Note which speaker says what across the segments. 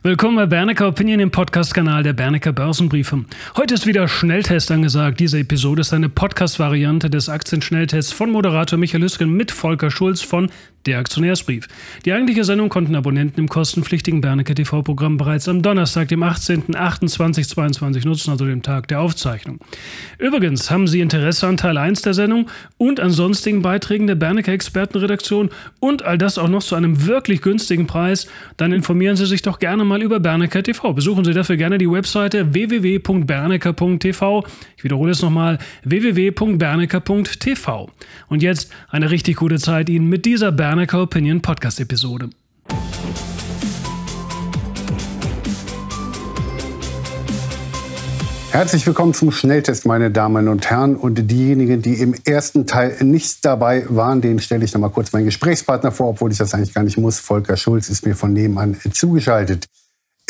Speaker 1: Willkommen bei Bernecker Opinion im Podcast-Kanal der Bernecker Börsenbriefe. Heute ist wieder Schnelltest angesagt. Diese Episode ist eine Podcast-Variante des Aktienschnelltests von Moderator Michael Hüsken mit Volker Schulz von der Aktionärsbrief. Die eigentliche Sendung konnten Abonnenten im kostenpflichtigen Bernecker TV-Programm bereits am Donnerstag, dem 18.08.2022 nutzen, also dem Tag der Aufzeichnung. Übrigens haben Sie Interesse an Teil 1 der Sendung und an sonstigen Beiträgen der Bernecker Expertenredaktion und all das auch noch zu einem wirklich günstigen Preis, dann informieren Sie sich doch gerne mal über Bernecker TV. Besuchen Sie dafür gerne die Webseite www.bernecker.tv. Ich wiederhole es nochmal, www.bernecker.tv. Und jetzt eine richtig gute Zeit Ihnen mit dieser Bernecker Bernecker Opinion Podcast Episode.
Speaker 2: Herzlich willkommen zum Schnelltest, meine Damen und Herren. Und diejenigen, die im ersten Teil nicht dabei waren, denen stelle ich noch mal kurz meinen Gesprächspartner vor, obwohl ich das eigentlich gar nicht muss. Volker Schulz ist mir von nebenan zugeschaltet.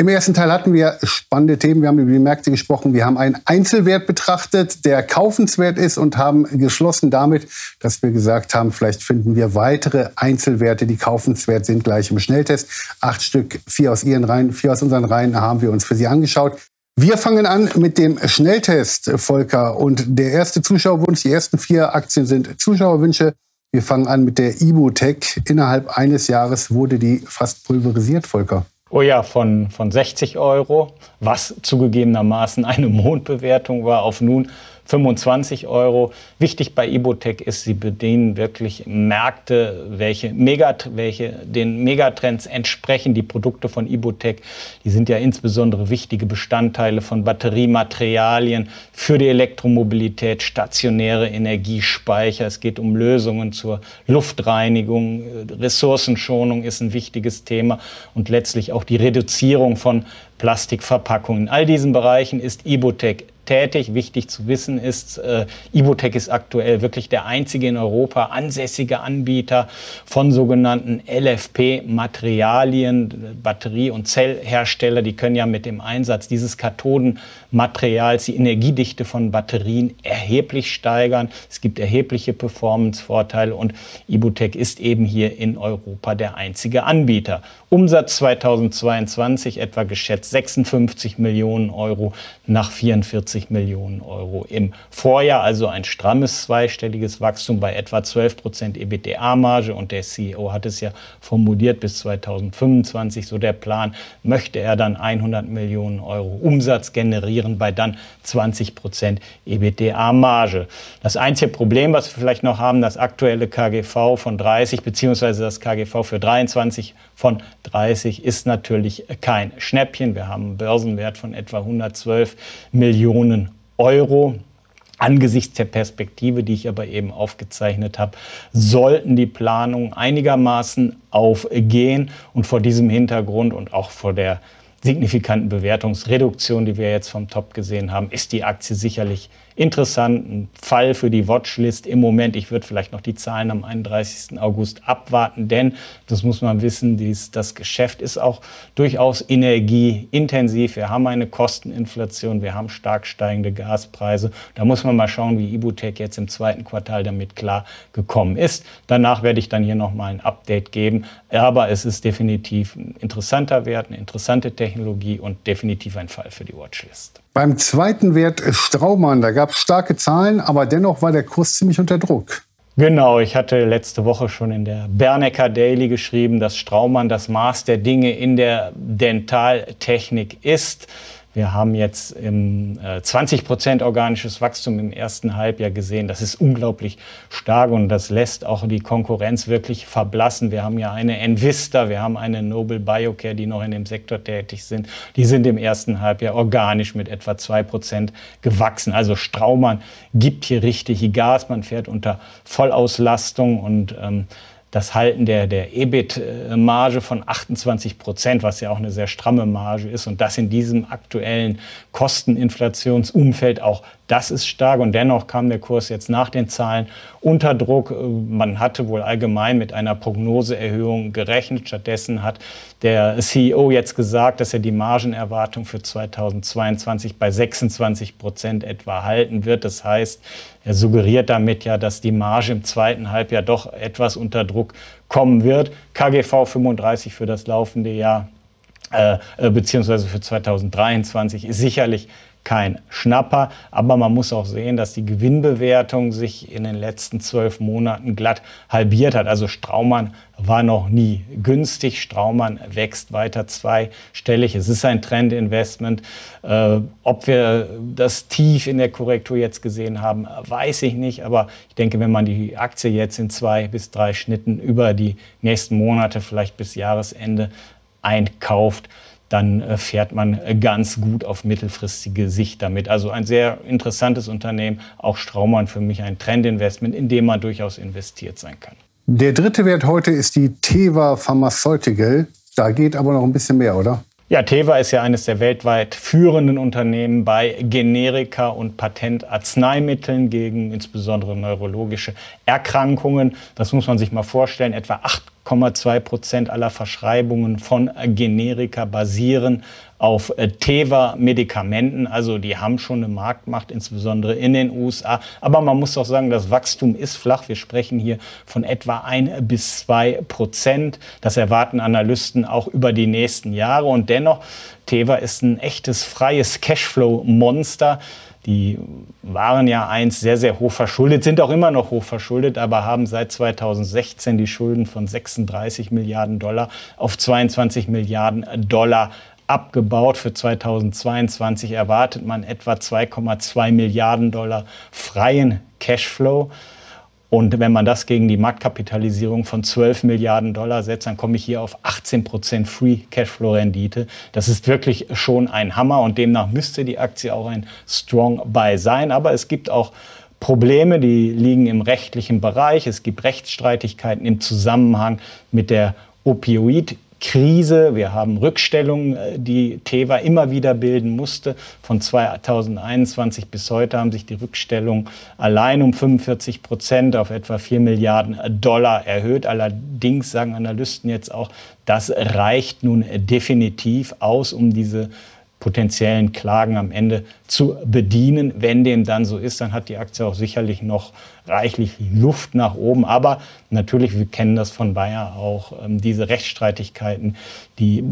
Speaker 2: Im ersten Teil hatten wir spannende Themen. Wir haben über die Märkte gesprochen. Wir haben einen Einzelwert betrachtet, der kaufenswert ist und haben geschlossen damit, dass wir gesagt haben, vielleicht finden wir weitere Einzelwerte, die kaufenswert sind, gleich im Schnelltest. Acht Stück, vier aus Ihren Reihen, vier aus unseren Reihen haben wir uns für Sie angeschaut. Wir fangen an mit dem Schnelltest, Volker. Und der erste Zuschauerwunsch, die ersten vier Aktien sind Zuschauerwünsche. Wir fangen an mit der Ibutech. Innerhalb eines Jahres wurde die fast pulverisiert, Volker.
Speaker 3: Oh ja, von, von 60 Euro, was zugegebenermaßen eine Mondbewertung war, auf nun 25 Euro. Wichtig bei Ibotec ist, sie bedienen wirklich Märkte, welche, Megat welche den Megatrends entsprechen. Die Produkte von Ibotec, die sind ja insbesondere wichtige Bestandteile von Batteriematerialien für die Elektromobilität, stationäre Energiespeicher. Es geht um Lösungen zur Luftreinigung, Ressourcenschonung ist ein wichtiges Thema und letztlich auch die Reduzierung von Plastikverpackungen. In all diesen Bereichen ist Ibotec tätig. Wichtig zu wissen ist, äh, Ibotec ist aktuell wirklich der einzige in Europa ansässige Anbieter von sogenannten LFP-Materialien, Batterie- und Zellhersteller. Die können ja mit dem Einsatz dieses Kathodenmaterials die Energiedichte von Batterien erheblich steigern. Es gibt erhebliche Performance-Vorteile und Ibotec ist eben hier in Europa der einzige Anbieter. Umsatz 2022 etwa geschätzt 56 Millionen Euro nach 44 Millionen Euro im Vorjahr, also ein strammes zweistelliges Wachstum bei etwa 12 Prozent EBITDA-Marge und der CEO hat es ja formuliert bis 2025, so der Plan, möchte er dann 100 Millionen Euro Umsatz generieren bei dann 20 Prozent EBITDA-Marge. Das einzige Problem, was wir vielleicht noch haben, das aktuelle KGV von 30 beziehungsweise das KGV für 23 von 30 ist natürlich kein Schnäppchen. Wir haben einen Börsenwert von etwa 112 Millionen Euro. Angesichts der Perspektive, die ich aber eben aufgezeichnet habe, sollten die Planungen einigermaßen aufgehen. Und vor diesem Hintergrund und auch vor der signifikanten Bewertungsreduktion, die wir jetzt vom Top gesehen haben, ist die Aktie sicherlich interessanten Fall für die Watchlist im Moment. Ich würde vielleicht noch die Zahlen am 31. August abwarten, denn das muss man wissen, dies, das Geschäft ist auch durchaus energieintensiv. Wir haben eine Kosteninflation, wir haben stark steigende Gaspreise. Da muss man mal schauen, wie Ibutec jetzt im zweiten Quartal damit klar gekommen ist. Danach werde ich dann hier noch mal ein Update geben. Aber es ist definitiv ein interessanter Wert, eine interessante Technologie und definitiv ein Fall für die Watchlist.
Speaker 2: Beim zweiten Wert Straumann, da gab es starke Zahlen, aber dennoch war der Kurs ziemlich unter Druck.
Speaker 3: Genau, ich hatte letzte Woche schon in der Bernecker Daily geschrieben, dass Straumann das Maß der Dinge in der Dentaltechnik ist. Wir haben jetzt im, äh, 20 Prozent organisches Wachstum im ersten Halbjahr gesehen. Das ist unglaublich stark und das lässt auch die Konkurrenz wirklich verblassen. Wir haben ja eine Envista, wir haben eine Noble Biocare, die noch in dem Sektor tätig sind. Die sind im ersten Halbjahr organisch mit etwa zwei Prozent gewachsen. Also Straumann gibt hier richtig Gas. Man fährt unter Vollauslastung und ähm, das Halten der, der EBIT-Marge von 28 Prozent, was ja auch eine sehr stramme Marge ist und das in diesem aktuellen Kosteninflationsumfeld auch das ist stark und dennoch kam der Kurs jetzt nach den Zahlen unter Druck. Man hatte wohl allgemein mit einer Prognoseerhöhung gerechnet. Stattdessen hat der CEO jetzt gesagt, dass er die Margenerwartung für 2022 bei 26 Prozent etwa halten wird. Das heißt, er suggeriert damit ja, dass die Marge im zweiten Halbjahr doch etwas unter Druck kommen wird. KGV 35 für das laufende Jahr äh, äh beziehungsweise für 2023 ist sicherlich kein Schnapper. Aber man muss auch sehen, dass die Gewinnbewertung sich in den letzten zwölf Monaten glatt halbiert hat. Also Straumann war noch nie günstig. Straumann wächst weiter zweistellig. Es ist ein Trendinvestment. Äh, ob wir das tief in der Korrektur jetzt gesehen haben, weiß ich nicht. Aber ich denke, wenn man die Aktie jetzt in zwei bis drei Schnitten über die nächsten Monate, vielleicht bis Jahresende einkauft, dann äh, fährt man ganz gut auf mittelfristige Sicht damit. Also ein sehr interessantes Unternehmen, auch Straumann für mich ein Trendinvestment, in dem man durchaus investiert sein kann.
Speaker 2: Der dritte Wert heute ist die Teva Pharmaceutical. Da geht aber noch ein bisschen mehr, oder?
Speaker 3: Ja, Teva ist ja eines der weltweit führenden Unternehmen bei Generika und Patentarzneimitteln gegen insbesondere neurologische Erkrankungen. Das muss man sich mal vorstellen. Etwa 8,2 Prozent aller Verschreibungen von Generika basieren auf äh, Teva-Medikamenten. Also die haben schon eine Marktmacht, insbesondere in den USA. Aber man muss auch sagen, das Wachstum ist flach. Wir sprechen hier von etwa ein bis zwei Prozent. Das erwarten Analysten auch über die nächsten Jahre. Und dennoch, Teva ist ein echtes freies Cashflow-Monster. Die waren ja einst sehr, sehr hoch verschuldet, sind auch immer noch hoch verschuldet, aber haben seit 2016 die Schulden von 36 Milliarden Dollar auf 22 Milliarden Dollar abgebaut. Für 2022 erwartet man etwa 2,2 Milliarden Dollar freien Cashflow. Und wenn man das gegen die Marktkapitalisierung von 12 Milliarden Dollar setzt, dann komme ich hier auf 18 Prozent Free Cashflow Rendite. Das ist wirklich schon ein Hammer und demnach müsste die Aktie auch ein Strong Buy sein. Aber es gibt auch Probleme, die liegen im rechtlichen Bereich. Es gibt Rechtsstreitigkeiten im Zusammenhang mit der Opioid Krise. Wir haben Rückstellungen, äh, die Teva immer wieder bilden musste. Von 2021 bis heute haben sich die Rückstellungen allein um 45 Prozent auf etwa 4 Milliarden Dollar erhöht. Allerdings sagen Analysten jetzt auch, das reicht nun definitiv aus, um diese potenziellen Klagen am Ende zu bedienen. Wenn dem dann so ist, dann hat die Aktie auch sicherlich noch reichlich Luft nach oben. Aber natürlich, wir kennen das von Bayer auch, ähm, diese Rechtsstreitigkeiten, die,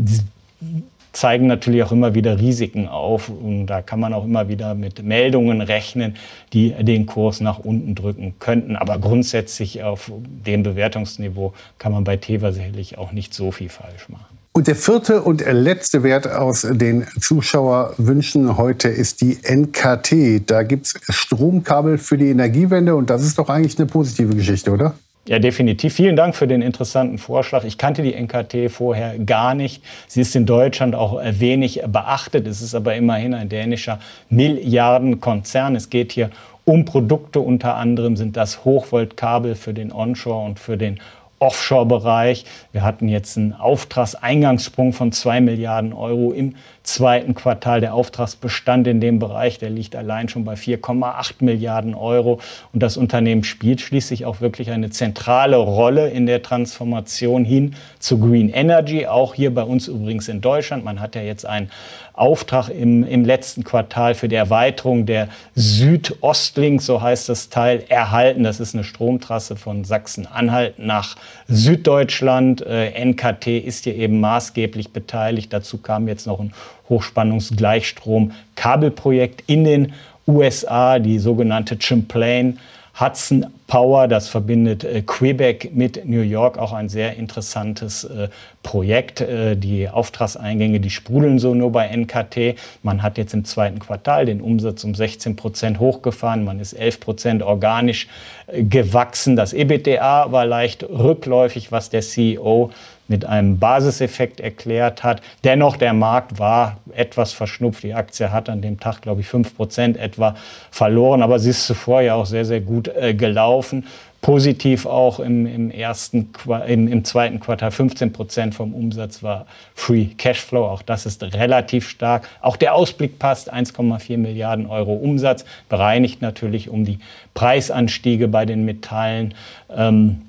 Speaker 3: zeigen natürlich auch immer wieder Risiken auf. Und da kann man auch immer wieder mit Meldungen rechnen, die den Kurs nach unten drücken könnten. Aber grundsätzlich auf dem Bewertungsniveau kann man bei Teva sicherlich auch nicht so viel falsch machen.
Speaker 2: Und der vierte und letzte Wert aus den Zuschauerwünschen heute ist die NKT. Da gibt es Stromkabel für die Energiewende und das ist doch eigentlich eine positive Geschichte, oder?
Speaker 3: Ja, definitiv. Vielen Dank für den interessanten Vorschlag. Ich kannte die NKT vorher gar nicht. Sie ist in Deutschland auch wenig beachtet. Es ist aber immerhin ein dänischer Milliardenkonzern. Es geht hier um Produkte. Unter anderem sind das Hochvoltkabel für den Onshore- und für den Offshore-Bereich. Wir hatten jetzt einen Auftragseingangssprung von zwei Milliarden Euro im zweiten Quartal. Der Auftragsbestand in dem Bereich, der liegt allein schon bei 4,8 Milliarden Euro. Und das Unternehmen spielt schließlich auch wirklich eine zentrale Rolle in der Transformation hin zu Green Energy. Auch hier bei uns übrigens in Deutschland. Man hat ja jetzt einen Auftrag im, im letzten Quartal für die Erweiterung der Südostlink, so heißt das Teil, erhalten. Das ist eine Stromtrasse von Sachsen-Anhalt nach Süddeutschland. Äh, NKT ist hier eben maßgeblich beteiligt. Dazu kam jetzt noch ein Hochspannungsgleichstrom-Kabelprojekt in den USA, die sogenannte Champlain Hudson Power, das verbindet äh, Quebec mit New York, auch ein sehr interessantes äh, Projekt. Äh, die Auftragseingänge, die sprudeln so nur bei NKT. Man hat jetzt im zweiten Quartal den Umsatz um 16 Prozent hochgefahren. Man ist 11 Prozent organisch äh, gewachsen. Das EBITDA war leicht rückläufig, was der CEO mit einem Basiseffekt erklärt hat. Dennoch, der Markt war etwas verschnupft. Die Aktie hat an dem Tag, glaube ich, 5 Prozent etwa verloren. Aber sie ist zuvor ja auch sehr, sehr gut äh, gelaufen. Positiv auch im, im, ersten, im, im zweiten Quartal 15 Prozent vom Umsatz war Free Cashflow. Auch das ist relativ stark. Auch der Ausblick passt. 1,4 Milliarden Euro Umsatz. Bereinigt natürlich um die Preisanstiege bei den Metallen. Ähm,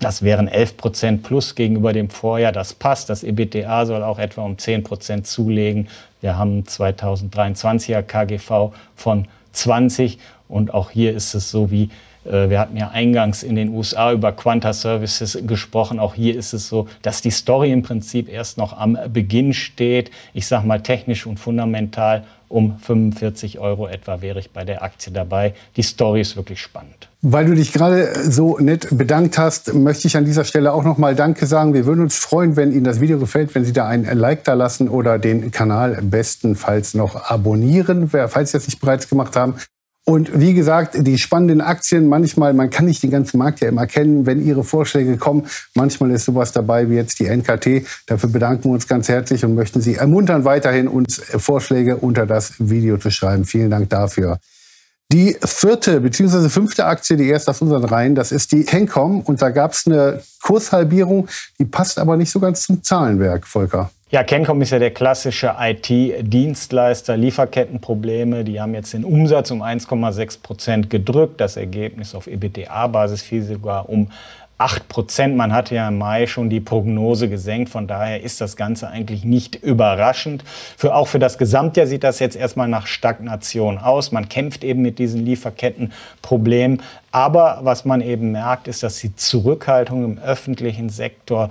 Speaker 3: das wären 11 Prozent plus gegenüber dem Vorjahr. Das passt. Das EBITDA soll auch etwa um 10 Prozent zulegen. Wir haben 2023er KGV von 20 und auch hier ist es so wie Äh, wir hatten ja eingangs in den USA über Quanta Services gesprochen. Auch hier ist es so, dass die Story im Prinzip erst noch am Beginn steht. Ich sage mal technisch und fundamental um 45 Euro etwa wäre ich bei der Aktie dabei. Die Story ist wirklich spannend.
Speaker 2: Weil du dich gerade so nett bedankt hast, möchte ich an dieser Stelle auch nochmal Danke sagen. Wir würden uns freuen, wenn Ihnen das Video gefällt, wenn Sie da ein Like da lassen oder den Kanal bestenfalls noch abonnieren, falls Sie das nicht bereits gemacht haben. Und wie gesagt, die spannenden Aktien, manchmal, man kann nicht den ganzen Markt ja immer kennen, wenn Ihre Vorschläge kommen. Manchmal ist sowas dabei wie jetzt die NKT. Dafür bedanken wir uns ganz herzlich und möchten Sie ermuntern, weiterhin uns Vorschläge unter das Video zu schreiben. Vielen Dank dafür. Die vierte bzw. fünfte Aktie, die erst aus unseren Reihen, das ist die Kencom. Und da gab es eine Kurshalbierung, die passt aber nicht so ganz zum Zahlenwerk, Volker.
Speaker 3: Ja, Kencom ist ja der klassische IT-Dienstleister, Lieferkettenprobleme. Die haben jetzt den Umsatz um 1,6 Prozent gedrückt. Das Ergebnis auf EBITDA-Basis fiel sogar um 8 Prozent. Man hatte ja im Mai schon die Prognose gesenkt. Von daher ist das Ganze eigentlich nicht überraschend. Für, auch für das Gesamtjahr sieht das jetzt erstmal nach Stagnation aus. Man kämpft eben mit diesen Lieferkettenproblemen. Aber was man eben merkt, ist, dass die Zurückhaltung im öffentlichen Sektor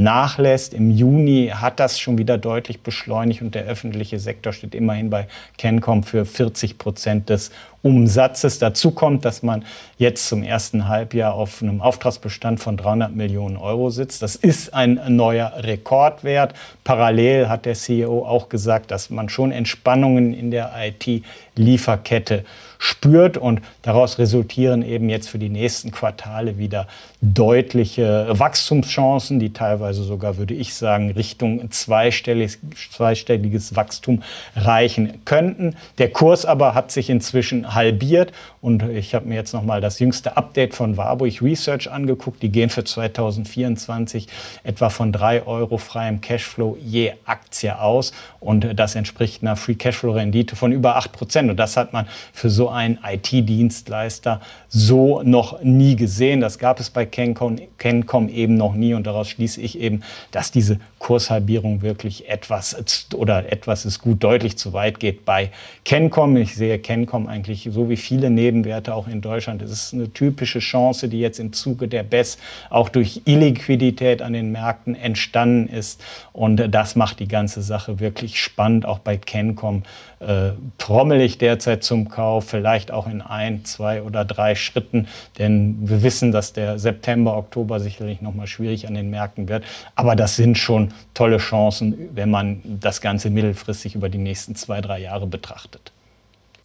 Speaker 3: nachlässt. Im Juni hat das schon wieder deutlich beschleunigt und der öffentliche Sektor steht immerhin bei Kencom für 40 Prozent des Umsatzes. Dazu kommt, dass man jetzt zum ersten Halbjahr auf einem Auftragsbestand von 300 Millionen Euro sitzt. Das ist ein neuer Rekordwert. Parallel hat der CEO auch gesagt, dass man schon Entspannungen in der IT-Lieferkette spürt und daraus resultieren eben jetzt für die nächsten Quartale wieder deutliche Wachstumschancen, die teilweise sogar, würde ich sagen, Richtung zweistelliges, zweistelliges Wachstum reichen könnten. Der Kurs aber hat sich inzwischen halbiert. Und ich habe mir jetzt nochmal das jüngste Update von Warburg Research angeguckt. Die gehen für 2024 etwa von 3 Euro freiem Cashflow je Aktie aus. Und das entspricht einer Free Cashflow-Rendite von über 8 Prozent. Und das hat man für so einen IT-Dienstleister so noch nie gesehen. Das gab es bei Kencom, Kencom eben noch nie. Und daraus schließe ich eben, dass diese Kurshalbierung wirklich etwas oder etwas ist gut deutlich zu weit geht bei Kencom. Ich sehe Kencom eigentlich so wie viele Nebenwerte auch in Deutschland. Es ist eine typische Chance, die jetzt im Zuge der BES auch durch Illiquidität an den Märkten entstanden ist. Und das macht die ganze Sache wirklich spannend. Auch bei Kencom äh, trommel ich derzeit zum Kauf, vielleicht auch in ein, zwei oder drei Schritten. Denn wir wissen, dass der September, Oktober sicherlich nochmal schwierig an den Märkten wird. Aber das sind schon tolle Chancen, wenn man das Ganze mittelfristig über die nächsten zwei, drei Jahre betrachtet.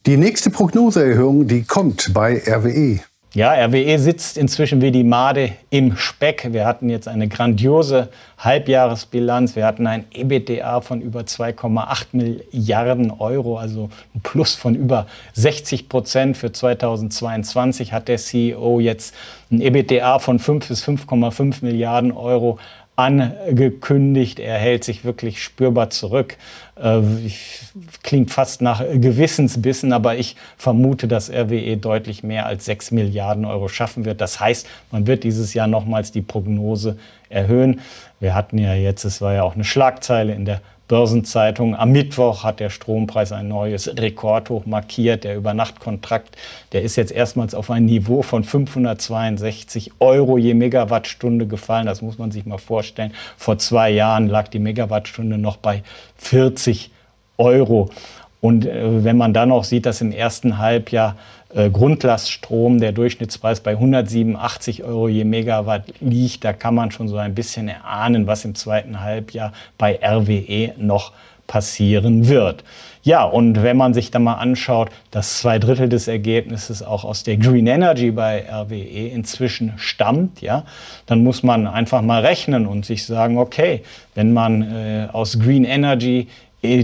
Speaker 2: Die nächste Prognoseerhöhung, die kommt bei RWE.
Speaker 3: Ja, RWE sitzt inzwischen wie die Made im Speck. Wir hatten jetzt eine grandiose Halbjahresbilanz. Wir hatten ein EBITDA von über 2,8 Milliarden Euro, also ein Plus von über 60 Prozent. Für 2022 hat der CEO jetzt ein EBITDA von 5 bis 5,5 Milliarden Euro angekündigt. Er hält sich wirklich spürbar zurück. Äh, klingt fast nach Gewissensbissen, aber ich vermute, dass RWE deutlich mehr als 6 Milliarden Euro schaffen wird. Das heißt, man wird dieses Jahr nochmals die Prognose erhöhen. Wir hatten ja jetzt, es war ja auch eine Schlagzeile in der Börsenzeitung. Am Mittwoch hat der Strompreis ein neues Rekordhoch markiert. Der Übernachtkontrakt, der ist jetzt erstmals auf ein Niveau von 562 Euro je Megawattstunde gefallen. Das muss man sich mal vorstellen. Vor zwei Jahren lag die Megawattstunde noch bei 40 Euro. Und äh, wenn man dann auch sieht, dass im ersten Halbjahr äh, Grundlaststrom, der Durchschnittspreis bei 187 Euro je Megawatt liegt, da kann man schon so ein bisschen erahnen, was im zweiten Halbjahr bei RWE noch passieren wird. Ja, und wenn man sich dann mal anschaut, dass zwei Drittel des Ergebnisses auch aus der Green Energy bei RWE inzwischen stammt, ja, dann muss man einfach mal rechnen und sich sagen, okay, wenn man äh, aus Green Energy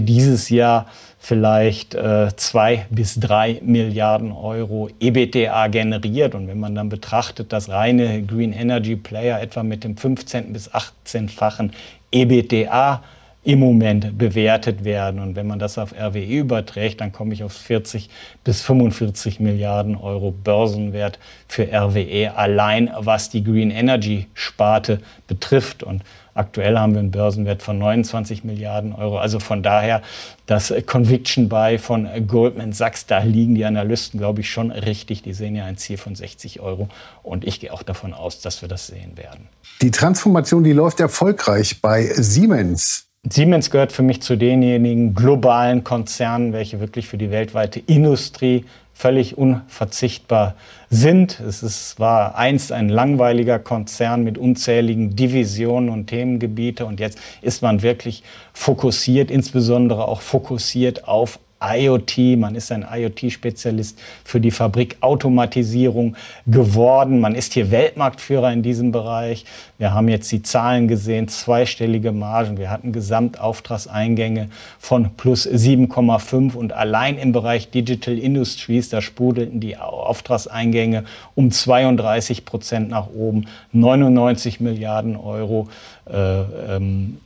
Speaker 3: dieses Jahr vielleicht äh, zwei bis drei Milliarden Euro EBTA generiert. Und wenn man dann betrachtet, dass reine Green Energy Player etwa mit dem 15. bis 18-fachen EBTA im Moment bewertet werden. Und wenn man das auf RWE überträgt, dann komme ich auf 40 bis 45 Milliarden Euro Börsenwert für RWE allein, was die Green Energy Sparte betrifft. Und Aktuell haben wir einen Börsenwert von 29 Milliarden Euro. Also von daher das Conviction Buy von Goldman Sachs, da liegen die Analysten, glaube ich, schon richtig. Die sehen ja ein Ziel von 60 Euro. Und ich gehe auch davon aus, dass wir das sehen werden.
Speaker 2: Die Transformation, die läuft erfolgreich bei Siemens.
Speaker 3: Siemens gehört für mich zu denjenigen globalen Konzernen, welche wirklich für die weltweite Industrie völlig unverzichtbar sind. Es ist, war einst ein langweiliger Konzern mit unzähligen Divisionen und Themengebiete und jetzt ist man wirklich fokussiert, insbesondere auch fokussiert auf IoT. Man ist ein IoT-Spezialist für die Fabrikautomatisierung geworden. Man ist hier Weltmarktführer in diesem Bereich. Wir haben jetzt die Zahlen gesehen, zweistellige Margen. Wir hatten Gesamtauftragseingänge von plus 7,5 und allein im Bereich Digital Industries, da sprudelten die Auftragseingänge um 32 Prozent nach oben, 99 Milliarden Euro äh, ähm,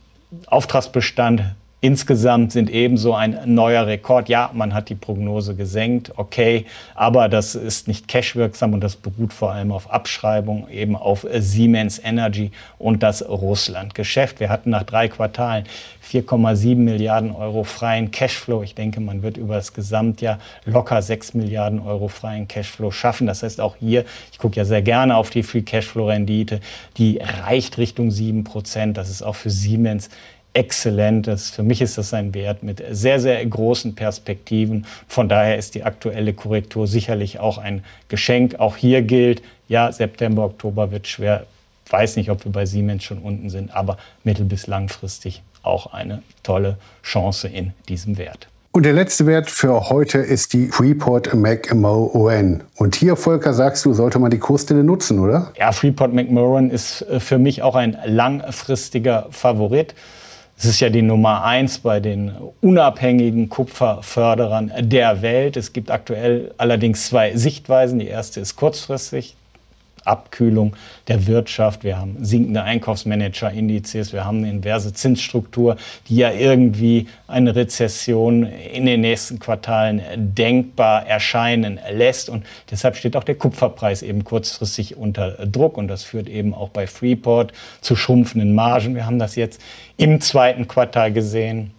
Speaker 3: Auftragsbestand Insgesamt sind ebenso ein neuer Rekord. Ja, man hat die Prognose gesenkt, okay, aber das ist nicht cashwirksam und das beruht vor allem auf Abschreibung, eben auf Siemens Energy und das Russland-Geschäft. Wir hatten nach drei Quartalen 4,7 Milliarden Euro freien Cashflow. Ich denke, man wird über das Gesamtjahr locker 6 Milliarden Euro freien Cashflow schaffen. Das heißt auch hier, ich gucke ja sehr gerne auf die Free Cashflow-Rendite, die reicht Richtung 7 Prozent. Das ist auch für Siemens exzellent. Das, für mich ist das ein Wert mit sehr, sehr großen Perspektiven. Von daher ist die aktuelle Korrektur sicherlich auch ein Geschenk. Auch hier gilt, ja, September, Oktober wird schwer. Weiß nicht, ob wir bei Siemens schon unten sind, aber mittel- bis langfristig auch eine tolle Chance in diesem Wert.
Speaker 2: Und der letzte Wert für heute ist die Freeport McMoran. Und hier, Volker, sagst du, sollte man die Kursstelle nutzen, oder?
Speaker 3: Ja, Freeport McMoran ist äh, für mich auch ein langfristiger Favorit. Es ist ja die Nummer eins bei den unabhängigen Kupferförderern der Welt. Es gibt aktuell allerdings zwei Sichtweisen. Die erste ist kurzfristig, Abkühlung der Wirtschaft, wir haben sinkende Einkaufsmanager-Indizes, wir haben eine inverse Zinsstruktur, die ja irgendwie eine Rezession in den nächsten Quartalen denkbar erscheinen lässt. Und deshalb steht auch der Kupferpreis eben kurzfristig unter Druck. Und das führt eben auch bei Freeport zu schrumpfenden Margen. Wir haben das jetzt im zweiten Quartal gesehen.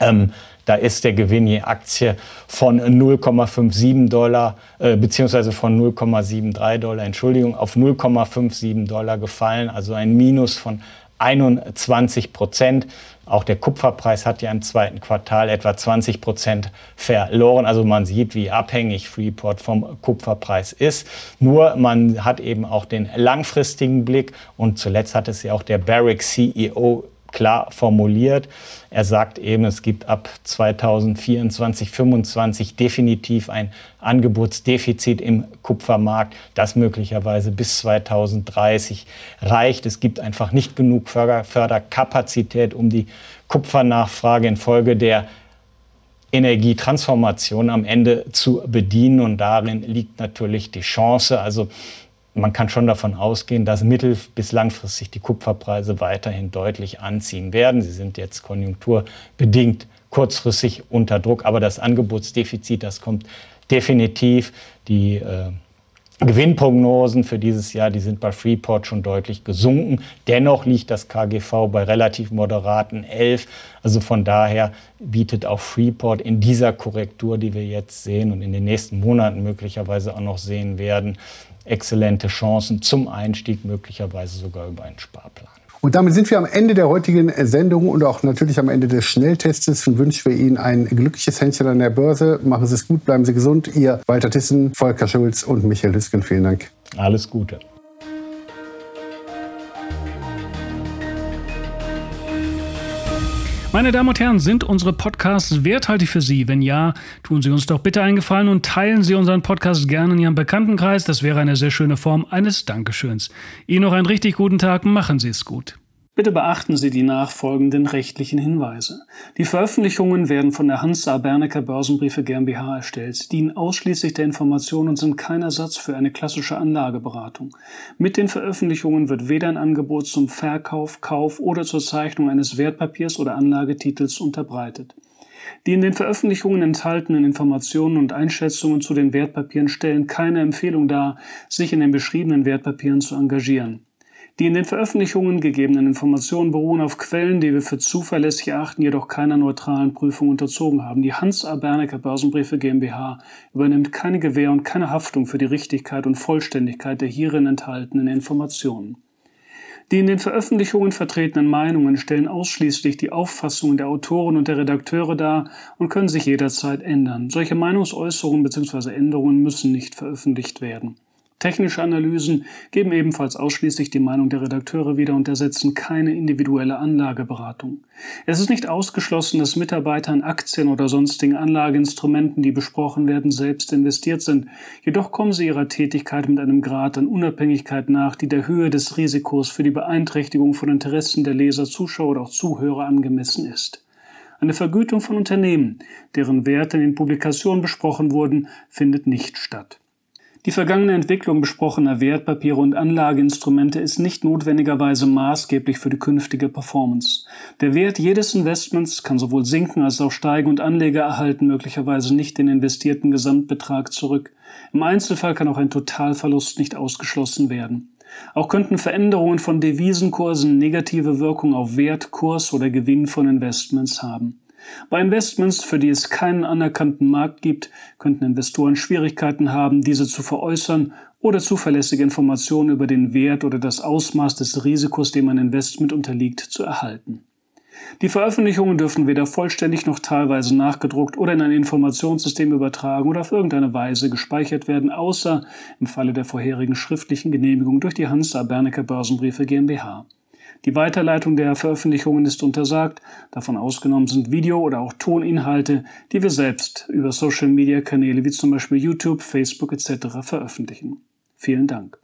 Speaker 3: Ähm, da ist der Gewinn je Aktie von 0,57 Dollar äh, beziehungsweise von 0,73 Dollar, Entschuldigung, auf 0,57 Dollar gefallen, also ein Minus von 21 Prozent. Auch der Kupferpreis hat ja im zweiten Quartal etwa 20 Prozent verloren. Also man sieht, wie abhängig Freeport vom Kupferpreis ist. Nur man hat eben auch den langfristigen Blick und zuletzt hat es ja auch der Barrick CEO klar formuliert. Er sagt eben, es gibt ab 2024, 2025 definitiv ein Angebotsdefizit im Kupfermarkt, das möglicherweise bis 2030 reicht. Es gibt einfach nicht genug Förderkapazität, um die Kupfernachfrage infolge der Energietransformation am Ende zu bedienen. Und darin liegt natürlich die Chance. Also man kann schon davon ausgehen, dass mittel- bis langfristig die Kupferpreise weiterhin deutlich anziehen werden. Sie sind jetzt konjunkturbedingt kurzfristig unter Druck, aber das Angebotsdefizit, das kommt definitiv. Die äh, Gewinnprognosen für dieses Jahr, die sind bei Freeport schon deutlich gesunken. Dennoch liegt das KGV bei relativ moderaten 11. Also von daher bietet auch Freeport in dieser Korrektur, die wir jetzt sehen und in den nächsten Monaten möglicherweise auch noch sehen werden, exzellente Chancen zum Einstieg, möglicherweise sogar über einen Sparplan.
Speaker 2: Und damit sind wir am Ende der heutigen Sendung und auch natürlich am Ende des Schnelltests und wünschen wir Ihnen ein glückliches Händchen an der Börse. Machen Sie es gut, bleiben Sie gesund. Ihr Walter Tissen, Volker Schulz und Michael Hüsken. Vielen Dank.
Speaker 3: Alles Gute.
Speaker 1: Meine Damen und Herren, sind unsere Podcasts werthaltig für Sie? Wenn ja, tun Sie uns doch bitte einen Gefallen und teilen Sie unseren Podcast gerne in Ihrem Bekanntenkreis. Das wäre eine sehr schöne Form eines Dankeschöns. Ihnen noch einen richtig guten Tag. Machen Sie es gut. Bitte beachten Sie die nachfolgenden rechtlichen Hinweise. Die Veröffentlichungen werden von der Hansa Bernecker Börsenbriefe GmbH erstellt, dienen ausschließlich der Information und sind kein Ersatz für eine klassische Anlageberatung. Mit den Veröffentlichungen wird weder ein Angebot zum Verkauf, Kauf oder zur Zeichnung eines Wertpapiers oder Anlagetitels unterbreitet. Die in den Veröffentlichungen enthaltenen Informationen und Einschätzungen zu den Wertpapieren stellen keine Empfehlung dar, sich in den beschriebenen Wertpapieren zu engagieren. Die in den Veröffentlichungen gegebenen Informationen beruhen auf Quellen, die wir für zuverlässig erachten, jedoch keiner neutralen Prüfung unterzogen haben. Die Hans A. Bernecker Börsenbriefe GmbH übernimmt keine Gewähr und keine Haftung für die Richtigkeit und Vollständigkeit der hierin enthaltenen Informationen. Die in den Veröffentlichungen vertretenen Meinungen stellen ausschließlich die Auffassungen der Autoren und der Redakteure dar und können sich jederzeit ändern. Solche Meinungsäußerungen bzw. Änderungen müssen nicht veröffentlicht werden. Technische Analysen geben ebenfalls ausschließlich die Meinung der Redakteure wieder und ersetzen keine individuelle Anlageberatung. Es ist nicht ausgeschlossen, dass Mitarbeiter in Aktien oder sonstigen Anlageinstrumenten, die besprochen werden, selbst investiert sind. Jedoch kommen sie ihrer Tätigkeit mit einem Grad an Unabhängigkeit nach, die der Höhe des Risikos für die Beeinträchtigung von Interessen der Leser, Zuschauer oder auch Zuhörer angemessen ist. Eine Vergütung von Unternehmen, deren Werte in den Publikationen besprochen wurden, findet nicht statt. Die vergangene Entwicklung besprochener Wertpapiere und Anlageinstrumente ist nicht notwendigerweise maßgeblich für die künftige Performance. Der Wert jedes Investments kann sowohl sinken als auch steigen und Anleger erhalten möglicherweise nicht den investierten Gesamtbetrag zurück. Im Einzelfall kann auch ein Totalverlust nicht ausgeschlossen werden. Auch könnten Veränderungen von Devisenkursen negative Wirkung auf Wert, Kurs oder Gewinn von Investments haben. Bei Investments, für die es keinen anerkannten Markt gibt, könnten Investoren Schwierigkeiten haben, diese zu veräußern oder zuverlässige Informationen über den Wert oder das Ausmaß des Risikos, dem ein Investment unterliegt, zu erhalten. Die Veröffentlichungen dürfen weder vollständig noch teilweise nachgedruckt oder in ein Informationssystem übertragen oder auf irgendeine Weise gespeichert werden, außer im Falle der vorherigen schriftlichen Genehmigung durch die Hansa Bernecker Börsenbriefe GmbH. Die Weiterleitung der Veröffentlichungen ist untersagt, davon ausgenommen sind Video- oder auch Toninhalte, die wir selbst über Social-Media-Kanäle wie zum Beispiel YouTube, Facebook etc. veröffentlichen. Vielen Dank.